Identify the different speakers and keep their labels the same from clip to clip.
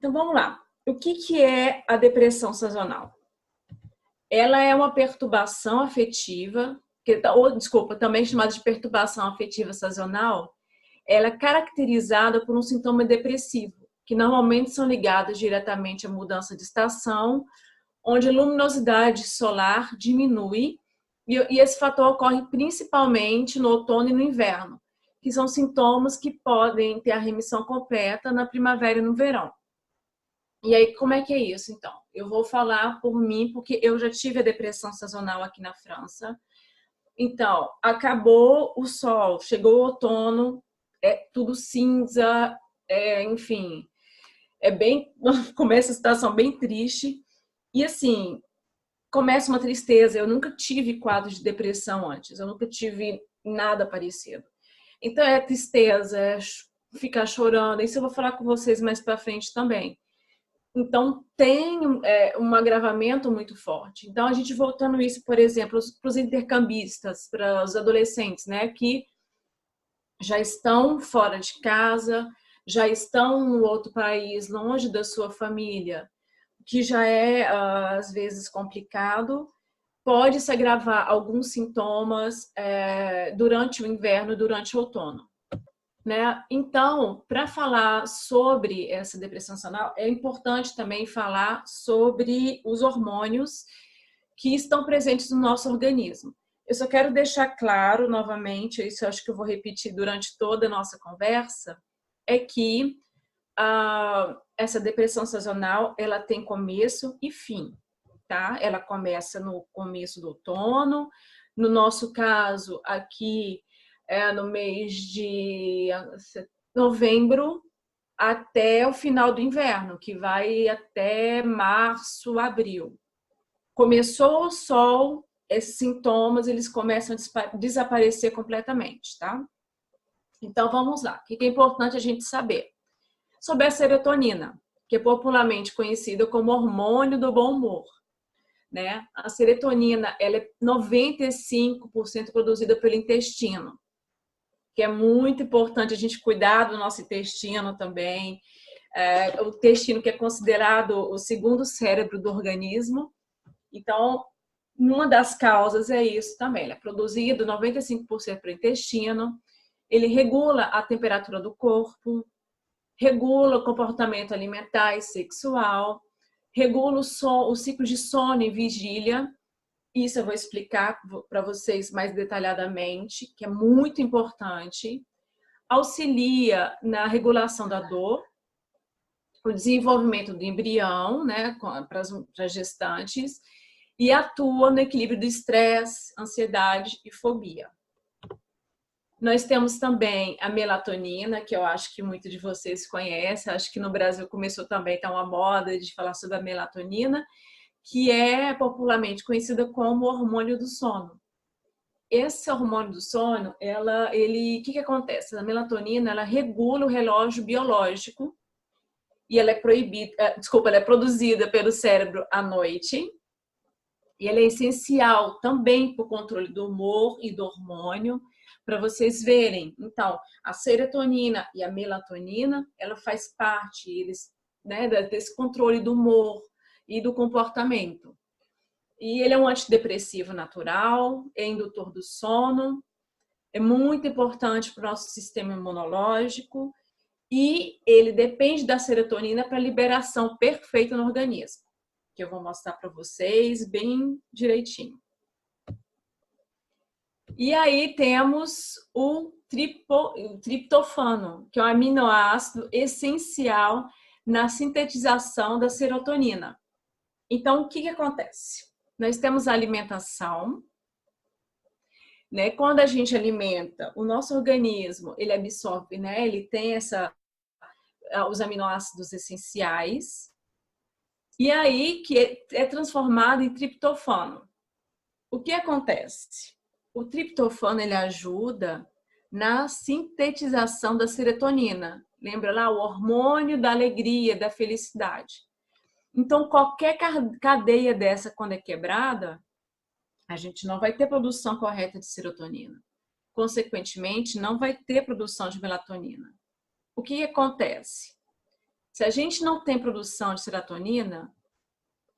Speaker 1: Então vamos lá. O que, que é a depressão sazonal? Ela é uma perturbação afetiva, que, tá, ou desculpa, também chamada de perturbação afetiva sazonal. Ela é caracterizada por um sintoma depressivo, que normalmente são ligados diretamente à mudança de estação, onde a luminosidade solar diminui e esse fator ocorre principalmente no outono e no inverno, que são sintomas que podem ter a remissão completa na primavera e no verão. E aí, como é que é isso, então? Eu vou falar por mim, porque eu já tive a depressão sazonal aqui na França. Então, acabou o sol, chegou o outono, é tudo cinza, é, enfim, é bem, começa a situação bem triste. E assim, começa uma tristeza. Eu nunca tive quadro de depressão antes, eu nunca tive nada parecido. Então é tristeza, é ficar chorando. Isso eu vou falar com vocês mais para frente também. Então, tem é, um agravamento muito forte. Então, a gente voltando isso, por exemplo, para os intercambistas, para os adolescentes, né, que já estão fora de casa, já estão no outro país, longe da sua família, que já é ah, às vezes complicado, pode se agravar alguns sintomas é, durante o inverno, durante o outono. Né? Então, para falar sobre essa depressão sanal, é importante também falar sobre os hormônios que estão presentes no nosso organismo. Eu só quero deixar claro novamente, isso eu acho que eu vou repetir durante toda a nossa conversa, é que uh, essa depressão sazonal ela tem começo e fim, tá? Ela começa no começo do outono, no nosso caso aqui é, no mês de novembro até o final do inverno, que vai até março, abril. Começou o sol, esses sintomas eles começam a desaparecer completamente, tá? Então vamos lá. O que é importante a gente saber? Sobre a serotonina, que é popularmente conhecida como hormônio do bom humor. Né? A serotonina ela é 95% produzida pelo intestino que é muito importante a gente cuidar do nosso intestino também. É, o intestino que é considerado o segundo cérebro do organismo. Então, uma das causas é isso também. Ele é produzido 95% para o intestino, ele regula a temperatura do corpo, regula o comportamento alimentar e sexual, regula o, son, o ciclo de sono e vigília, isso eu vou explicar para vocês mais detalhadamente, que é muito importante. Auxilia na regulação da dor, o desenvolvimento do embrião, né, para as gestantes, e atua no equilíbrio do estresse, ansiedade e fobia. Nós temos também a melatonina, que eu acho que muitos de vocês conhecem, acho que no Brasil começou também, tá uma moda de falar sobre a melatonina, que é popularmente conhecida como hormônio do sono. Esse hormônio do sono, ela, ele, o que, que acontece? A melatonina, ela regula o relógio biológico e ela é proibida, eh, desculpa, ela é produzida pelo cérebro à noite. E ela é essencial também para o controle do humor e do hormônio, para vocês verem. Então, a serotonina e a melatonina, ela faz parte eles, né, desse controle do humor, e do comportamento. E ele é um antidepressivo natural, é indutor do sono, é muito importante para o nosso sistema imunológico e ele depende da serotonina para liberação perfeita no organismo, que eu vou mostrar para vocês bem direitinho. E aí temos o, tripo, o triptofano, que é um aminoácido essencial na sintetização da serotonina. Então, o que, que acontece? Nós temos a alimentação, né? Quando a gente alimenta, o nosso organismo, ele absorve, né? Ele tem essa os aminoácidos essenciais. E aí que é, é transformado em triptofano. O que acontece? O triptofano ele ajuda na sintetização da serotonina. Lembra lá o hormônio da alegria, da felicidade. Então, qualquer cadeia dessa, quando é quebrada, a gente não vai ter produção correta de serotonina. Consequentemente, não vai ter produção de melatonina. O que acontece? Se a gente não tem produção de serotonina,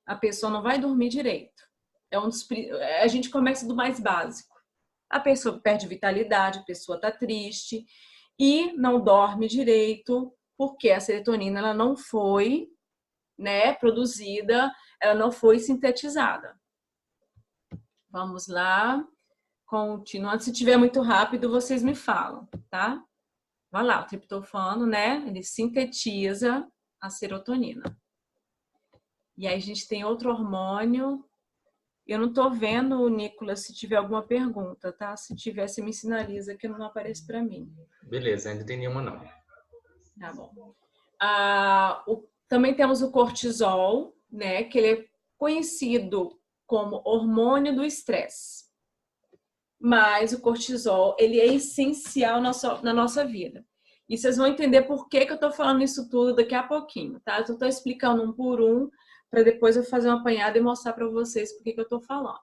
Speaker 1: a pessoa não vai dormir direito. É um dos, a gente começa do mais básico. A pessoa perde vitalidade, a pessoa está triste e não dorme direito porque a serotonina ela não foi né, produzida, ela não foi sintetizada. Vamos lá. Continuando. Se tiver muito rápido, vocês me falam, tá? Vai lá, o triptofano, né? Ele sintetiza a serotonina. E aí a gente tem outro hormônio. Eu não tô vendo, Nicolas, se tiver alguma pergunta, tá? Se tiver, você me sinaliza que não aparece para mim.
Speaker 2: Beleza, ainda tem nenhuma não.
Speaker 1: Tá bom. Ah, o, também temos o cortisol, né? Que ele é conhecido como hormônio do estresse. Mas o cortisol, ele é essencial na, nossa vida. E vocês vão entender por que, que eu estou falando isso tudo daqui a pouquinho, tá? Eu estou explicando um por um, para depois eu fazer uma apanhada e mostrar para vocês por que, que eu estou falando.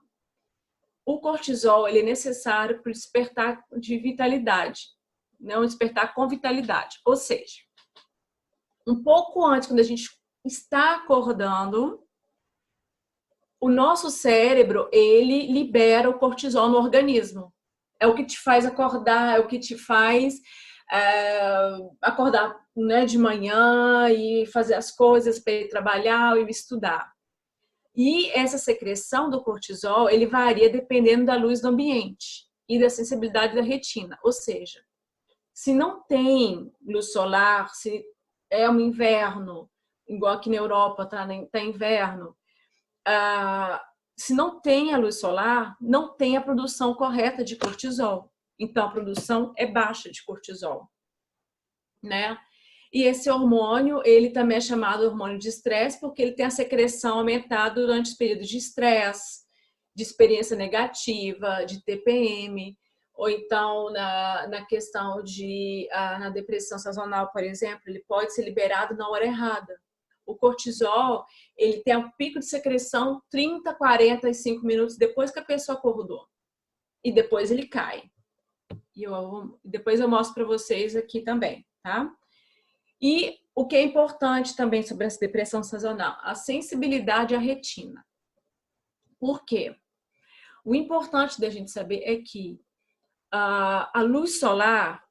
Speaker 1: O cortisol, ele é necessário para despertar de vitalidade, não despertar com vitalidade. Ou seja, um pouco antes, quando a gente está acordando, o nosso cérebro, ele libera o cortisol no organismo. É o que te faz acordar, é o que te faz é, acordar né, de manhã e fazer as coisas para ir trabalhar e estudar. E essa secreção do cortisol, ele varia dependendo da luz do ambiente e da sensibilidade da retina. Ou seja, se não tem luz solar, se é um inverno, igual aqui na Europa tá, tá inverno, ah, se não tem a luz solar, não tem a produção correta de cortisol. Então, a produção é baixa de cortisol, né? E esse hormônio, ele também é chamado hormônio de estresse porque ele tem a secreção aumentada durante os períodos de estresse, de experiência negativa, de TPM, ou então na, na questão de ah, na depressão sazonal, por exemplo, ele pode ser liberado na hora errada o cortisol, ele tem um pico de secreção 30, 45 minutos depois que a pessoa acordou. E depois ele cai. E eu, depois eu mostro para vocês aqui também, tá? E o que é importante também sobre essa depressão sazonal? A sensibilidade à retina. Por quê? O importante da gente saber é que a, luz solar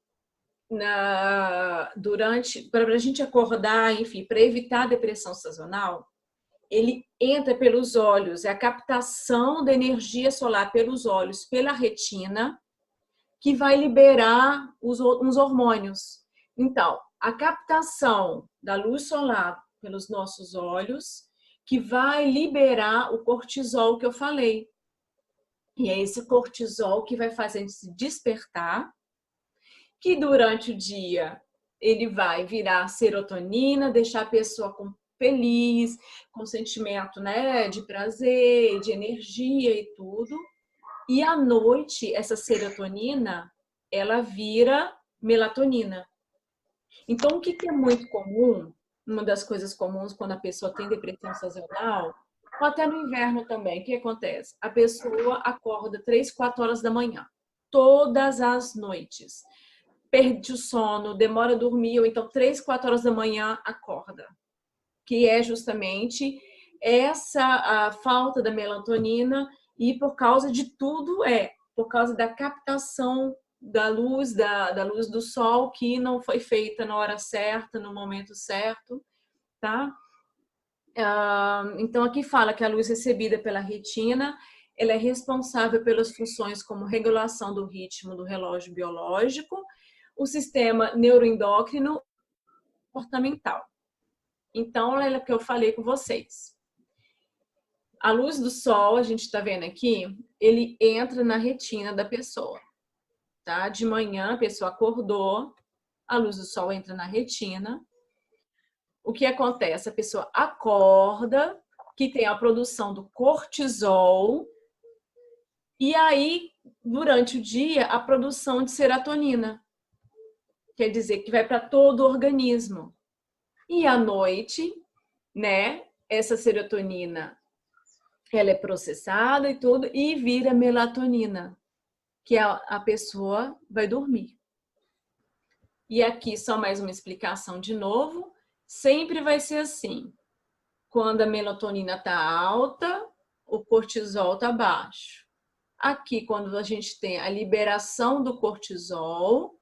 Speaker 1: na, durante para a gente acordar, enfim, para evitar a depressão sazonal, ele entra pelos olhos, é a captação da energia solar pelos olhos, pela retina, que vai liberar os, hormônios. Então, a captação da luz solar pelos nossos olhos, que vai liberar o cortisol que eu falei. E é esse cortisol que vai fazer a gente se despertar que durante o dia ele vai virar serotonina, deixar a pessoa com feliz, com sentimento né, de prazer, de energia e tudo. E à noite, essa serotonina, ela vira melatonina. Então, o que é muito comum, uma das coisas comuns quando a pessoa tem depressão sazonal, ou até no inverno também, o que acontece? A pessoa acorda 3, 4 horas da manhã, todas as noites perde o sono, demora a dormir, ou então três, quatro horas da manhã acorda. Que é justamente essa a falta da melatonina e por causa de tudo é por causa da captação da luz da, da luz do sol que não foi feita na hora certa, no momento certo, tá? Então aqui fala que a luz recebida pela retina ela é responsável pelas funções como regulação do ritmo do relógio biológico o sistema neuroendócrino comportamental. Então, é o que eu falei com vocês. A luz do sol, a gente está vendo aqui, ele entra na retina da pessoa. Tá? De manhã, a pessoa acordou, a luz do sol entra na retina. O que acontece? A pessoa acorda, que tem a produção do cortisol, e aí, durante o dia, a produção de serotonina quer dizer que vai para todo o organismo. E à noite, né, essa serotonina ela é processada e tudo e vira melatonina, que a, a pessoa vai dormir. E aqui só mais uma explicação de novo.
Speaker 3: Sempre vai ser assim. Quando a melatonina está alta, o cortisol está baixo. Aqui, quando a gente tem a liberação do cortisol,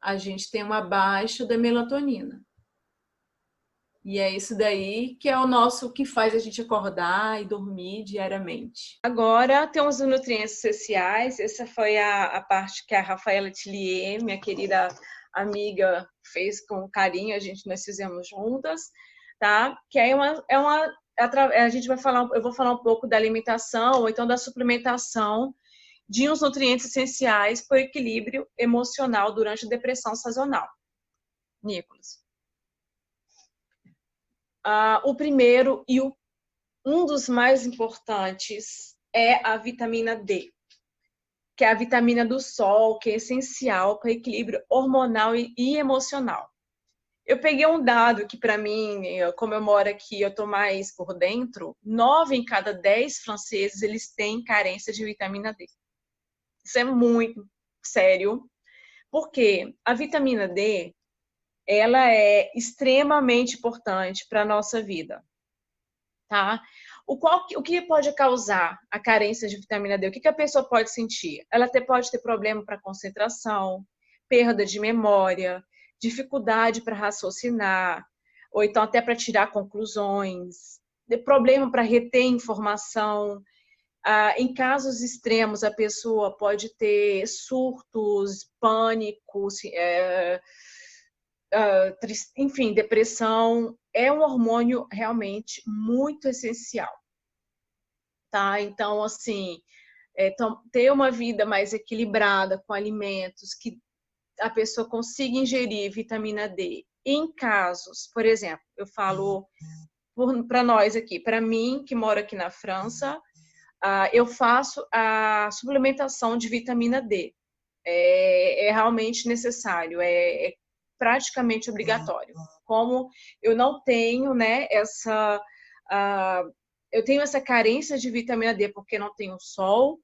Speaker 3: a gente tem uma baixa da melatonina. E é isso daí que é o nosso que faz a gente acordar e dormir diariamente.
Speaker 1: Agora temos os nutrientes essenciais. Essa foi a, a parte que a Rafaela Tillier, minha querida amiga, fez com carinho. A gente nós fizemos juntas, tá? Que é uma, é uma a gente vai falar, eu vou falar um pouco da alimentação ou então da suplementação de uns nutrientes essenciais para o equilíbrio emocional durante a depressão sazonal. Nicolas. Ah, o primeiro e o, um dos mais importantes é a vitamina D, que é a vitamina do sol, que é essencial para equilíbrio hormonal e, emocional. Eu peguei um dado que, para mim, como eu moro aqui, eu estou mais por dentro: nove em cada dez franceses eles têm carência de vitamina D. Isso é muito sério, porque a vitamina D ela é extremamente importante para a nossa vida, tá? O, qual, o que pode causar a carência de vitamina D? O que, que a pessoa pode sentir? Ela ter, pode ter problema para concentração, perda de memória, dificuldade para raciocinar, ou então até para tirar conclusões, problema para reter informação. Ah, em casos extremos, a pessoa pode ter surtos, pânicos, é, uh, enfim, depressão é um hormônio realmente muito essencial, tá? Então, assim, é, ter uma vida mais equilibrada com alimentos que a pessoa consiga ingerir vitamina D em casos, por exemplo, eu falo para nós aqui, para mim que moro aqui na França, uh, eu faço a suplementação de vitamina D. É, é realmente necessário, é, é praticamente obrigatório. Como eu não tenho, né, essa uh, eu tenho essa carência de vitamina D porque não tenho sol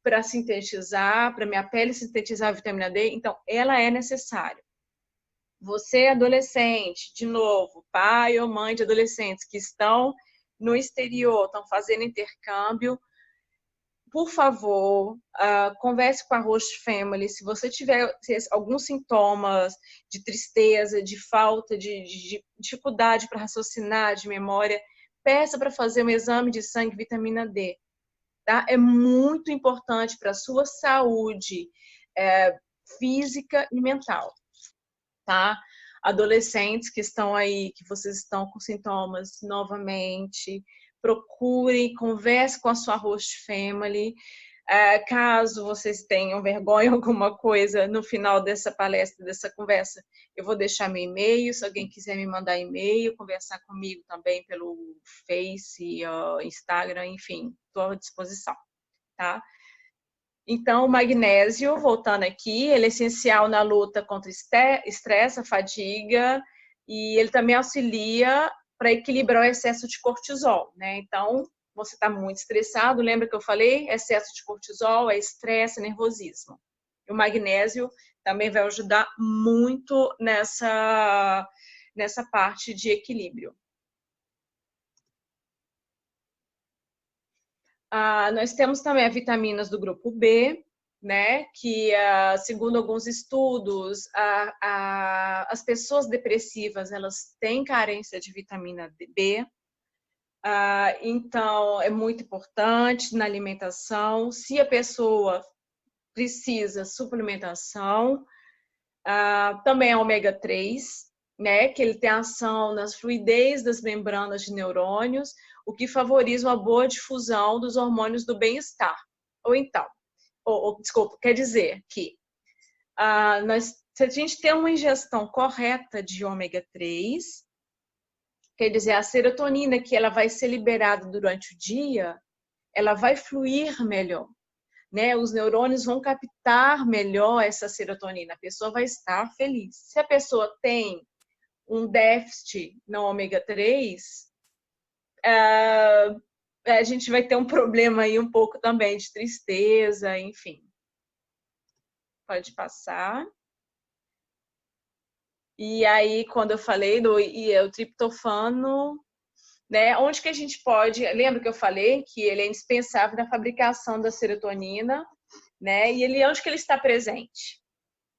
Speaker 1: para sintetizar, para minha pele sintetizar a vitamina D, então ela é necessária. Você adolescente, de novo, pai ou mãe de adolescentes que estão no exterior, estão fazendo intercâmbio, por favor, uh, converse com a Host Family. Se você tiver alguns sintomas de tristeza, de falta, de, de dificuldade para raciocinar, de memória, peça para fazer um exame de sangue vitamina D. Tá? É muito importante para a sua saúde é, física e mental. Tá? Adolescentes que estão aí, que vocês estão com sintomas novamente, procure, converse com a sua host family. É, caso vocês tenham vergonha alguma coisa no final dessa palestra, dessa conversa, eu vou deixar meu e-mail. Se alguém quiser me mandar e-mail, conversar comigo também pelo Face, Instagram, enfim, estou à disposição, tá? Então, o magnésio, voltando aqui, ele é essencial na luta contra estresse, fadiga, e ele também auxilia para equilibrar o excesso de cortisol, né? Então, você está muito estressado, lembra que eu falei? Excesso de cortisol é estresse, nervosismo. E o magnésio também vai ajudar muito nessa, nessa parte de equilíbrio. Ah, nós temos também as vitaminas do grupo B, né? Que uh, segundo alguns estudos, uh, as pessoas depressivas elas têm carência de vitamina B. Ah, então é muito importante na alimentação. Se a pessoa precisa suplementação, ah, também é ômega 3, né? Que ele tem ação nas fluidez das membranas de neurônios, o que favoriza uma boa difusão dos hormônios do bem-estar. Ou então, ou, ou desculpa, quer dizer que uh, nós, se a gente tem uma ingestão correta de ômega 3, quer dizer, a serotonina que ela vai ser liberada durante o dia, ela vai fluir melhor. Né? Os neurônios vão captar melhor essa serotonina, a pessoa vai estar feliz. Se a pessoa tem um déficit no ômega 3, uh, a gente vai ter um problema aí um pouco também de tristeza, enfim. Pode passar. E aí, quando eu falei do e é o triptofano, né? Onde que a gente pode? Lembra que eu falei que ele é indispensável na fabricação da serotonina, né? E ele onde que ele está presente?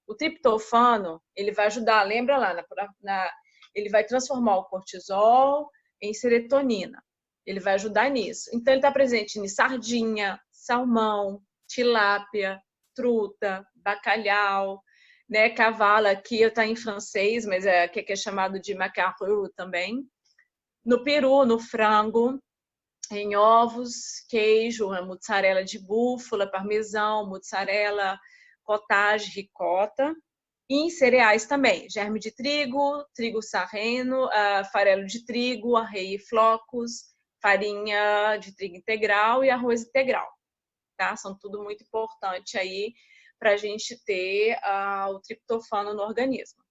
Speaker 1: O triptofano, ele vai ajudar, lembra lá, na, na, ele vai transformar o cortisol em serotonina. Ele vai ajudar nisso. Então, ele está presente em sardinha, salmão, tilápia, truta, bacalhau, né? Cavalo aqui está em francês, mas é que é chamado de macarrão também. No peru, no frango, em ovos, queijo, mussarela de búfala, parmesão, mussarela, cottage, ricota. E em cereais também, germe de trigo, trigo sarreno, uh, farelo de trigo, arreio e flocos, farinha de trigo integral e arroz integral. Tá? São tudo muito importante aí para a gente ter uh, o triptofano no organismo.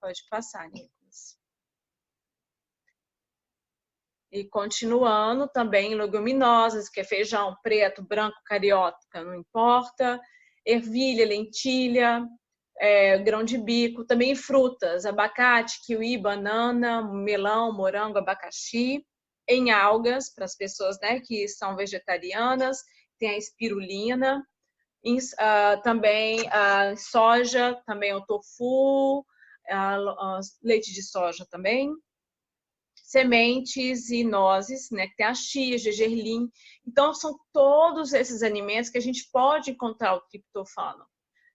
Speaker 1: Pode passar, Nicolas. E continuando, também leguminosas, que é feijão preto, branco, carioca, não importa. Ervilha, lentilha, é, grão de bico, também frutas, abacate, kiwi, banana, melão, morango, abacaxi. Em algas, para as pessoas né, que são vegetarianas, tem a espirulina, em, uh, também uh, soja, também o tofu, uh, leite de soja também, sementes e nozes, né, que tem a chia, gergelim. Então, são todos esses alimentos que a gente pode encontrar o triptofano,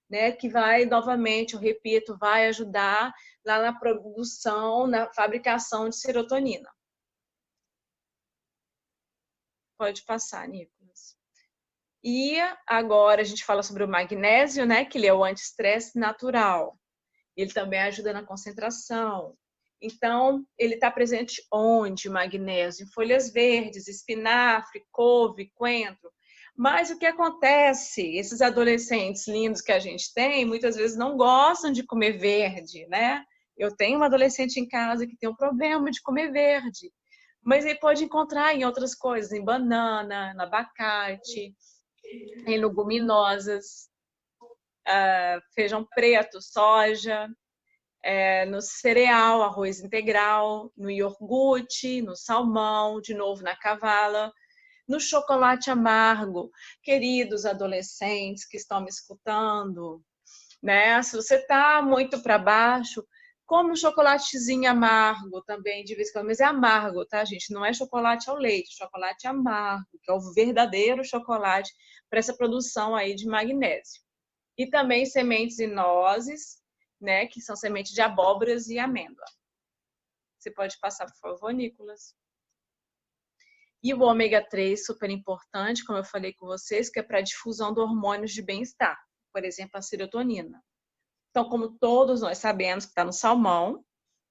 Speaker 1: né, que vai, novamente, eu repito, vai ajudar lá na produção, na fabricação de serotonina. Pode passar, Nicolas. E agora a gente fala sobre o magnésio, né? Que ele é o antiestresse natural. Ele também ajuda na concentração. Então, ele está presente onde, magnésio? Em folhas verdes, espinafre, couve, coentro. Mas o que acontece? Esses adolescentes lindos que a gente tem, muitas vezes não gostam de comer verde, né? Eu tenho uma adolescente em casa que tem um problema de comer verde. Mas ele pode encontrar em outras coisas, em banana, no abacate, em leguminosas, uh, feijão preto, soja, é, no cereal, arroz integral, no iogurte, no salmão, de novo na cavala, no chocolate amargo. Queridos adolescentes que estão me escutando, né? Se você está muito para baixo, como um chocolatezinho amargo também, de vez em quando, mas é amargo, tá, gente? Não é chocolate ao leite, chocolate amargo, que é o verdadeiro chocolate para essa produção aí de magnésio. E também sementes e nozes, né, que são sementes de abóboras e amêndoa. Você pode passar, por favor, Nicolas? E o ômega 3, super importante, como eu falei com vocês, que é para a difusão de hormônios de bem-estar, por exemplo, a serotonina. Então, como todos nós sabemos que está no salmão,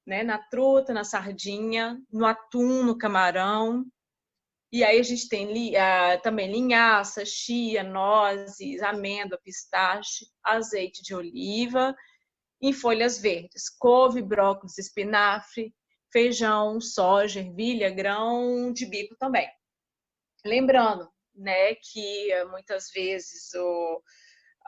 Speaker 1: né, na truta, na sardinha, no atum, no camarão. E aí a gente tem uh, também linhaça, chia, nozes, amêndoa, pistache, azeite de oliva em folhas verdes, couve, brócolis, espinafre, feijão, soja, ervilha, grão de bico também. Lembrando, né, que eh, muitas vezes o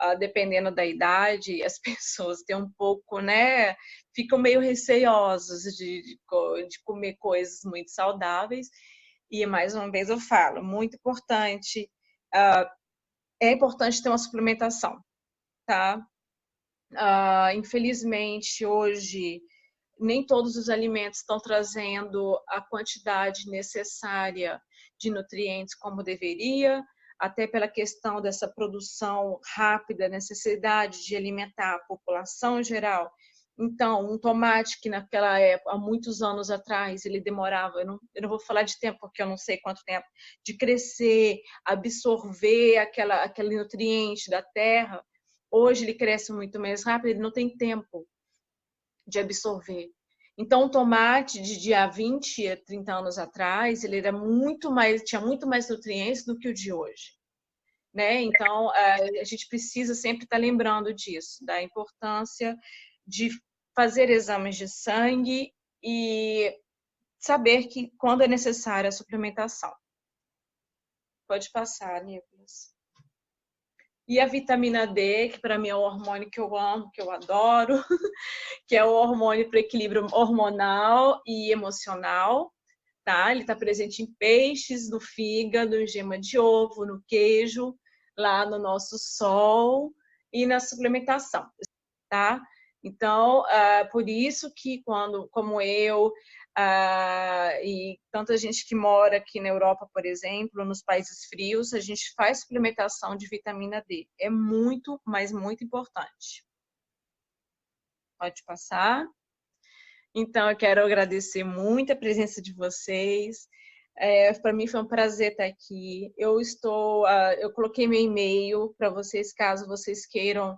Speaker 1: Uh, dependendo da idade, as pessoas têm um pouco, né? Ficam meio receosas de, de, de, comer coisas muito saudáveis. E mais uma vez eu falo, muito importante, uh, é importante ter uma suplementação, tá? Uh, infelizmente, hoje, nem todos os alimentos estão trazendo a quantidade necessária de nutrientes como deveria, até pela questão dessa produção rápida, necessidade de alimentar a população em geral. Então, um tomate que naquela época, há muitos anos atrás, ele demorava, eu não, eu não vou falar de tempo, porque eu não sei quanto tempo, de crescer, absorver aquela, aquele nutriente da terra, Hoje ele cresce muito mais rápido, ele não tem tempo de absorver. Então, o tomate de dia 20 a 30 anos atrás, ele era muito mais, tinha muito mais nutrientes do que o de hoje. Né? Então, a gente precisa sempre estar lembrando disso, da importância de fazer exames de sangue e saber que quando é necessária a suplementação. Pode passar, Nicolas. E a vitamina D, que para mim é o hormônio que eu amo, que eu adoro, que é o hormônio para equilíbrio hormonal e emocional. Tá? Ele está presente em peixes, no fígado, em gema de ovo, no queijo, lá no nosso sol e na suplementação, tá? Então, uh, por isso que quando, como eu uh, e tanta gente que mora aqui na Europa, por exemplo, nos países frios, a gente faz suplementação de vitamina D. É muito, mas muito importante. Pode passar. Então, eu quero agradecer muito a presença de vocês. É, para mim foi um prazer estar aqui. Eu estou, uh, eu coloquei meu e-mail para vocês, caso vocês queiram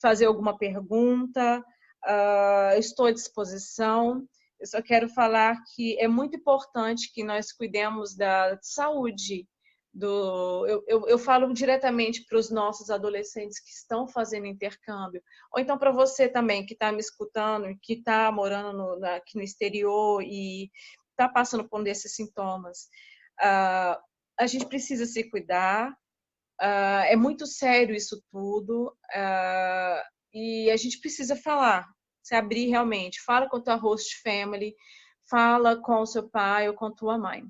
Speaker 1: fazer alguma pergunta. Uh, estou à disposição. Eu só quero falar que é muito importante que nós cuidemos da saúde do. Eu, eu, eu falo diretamente para os nossos adolescentes que estão fazendo intercâmbio, ou então para você também que está me escutando, que está morando no, aqui no exterior e está passando por um desses sintomas. Uh, a gente precisa se cuidar, uh, é muito sério isso tudo, uh, e a gente precisa falar, se abrir realmente. Fala com tua host family, fala com o seu pai ou com tua mãe,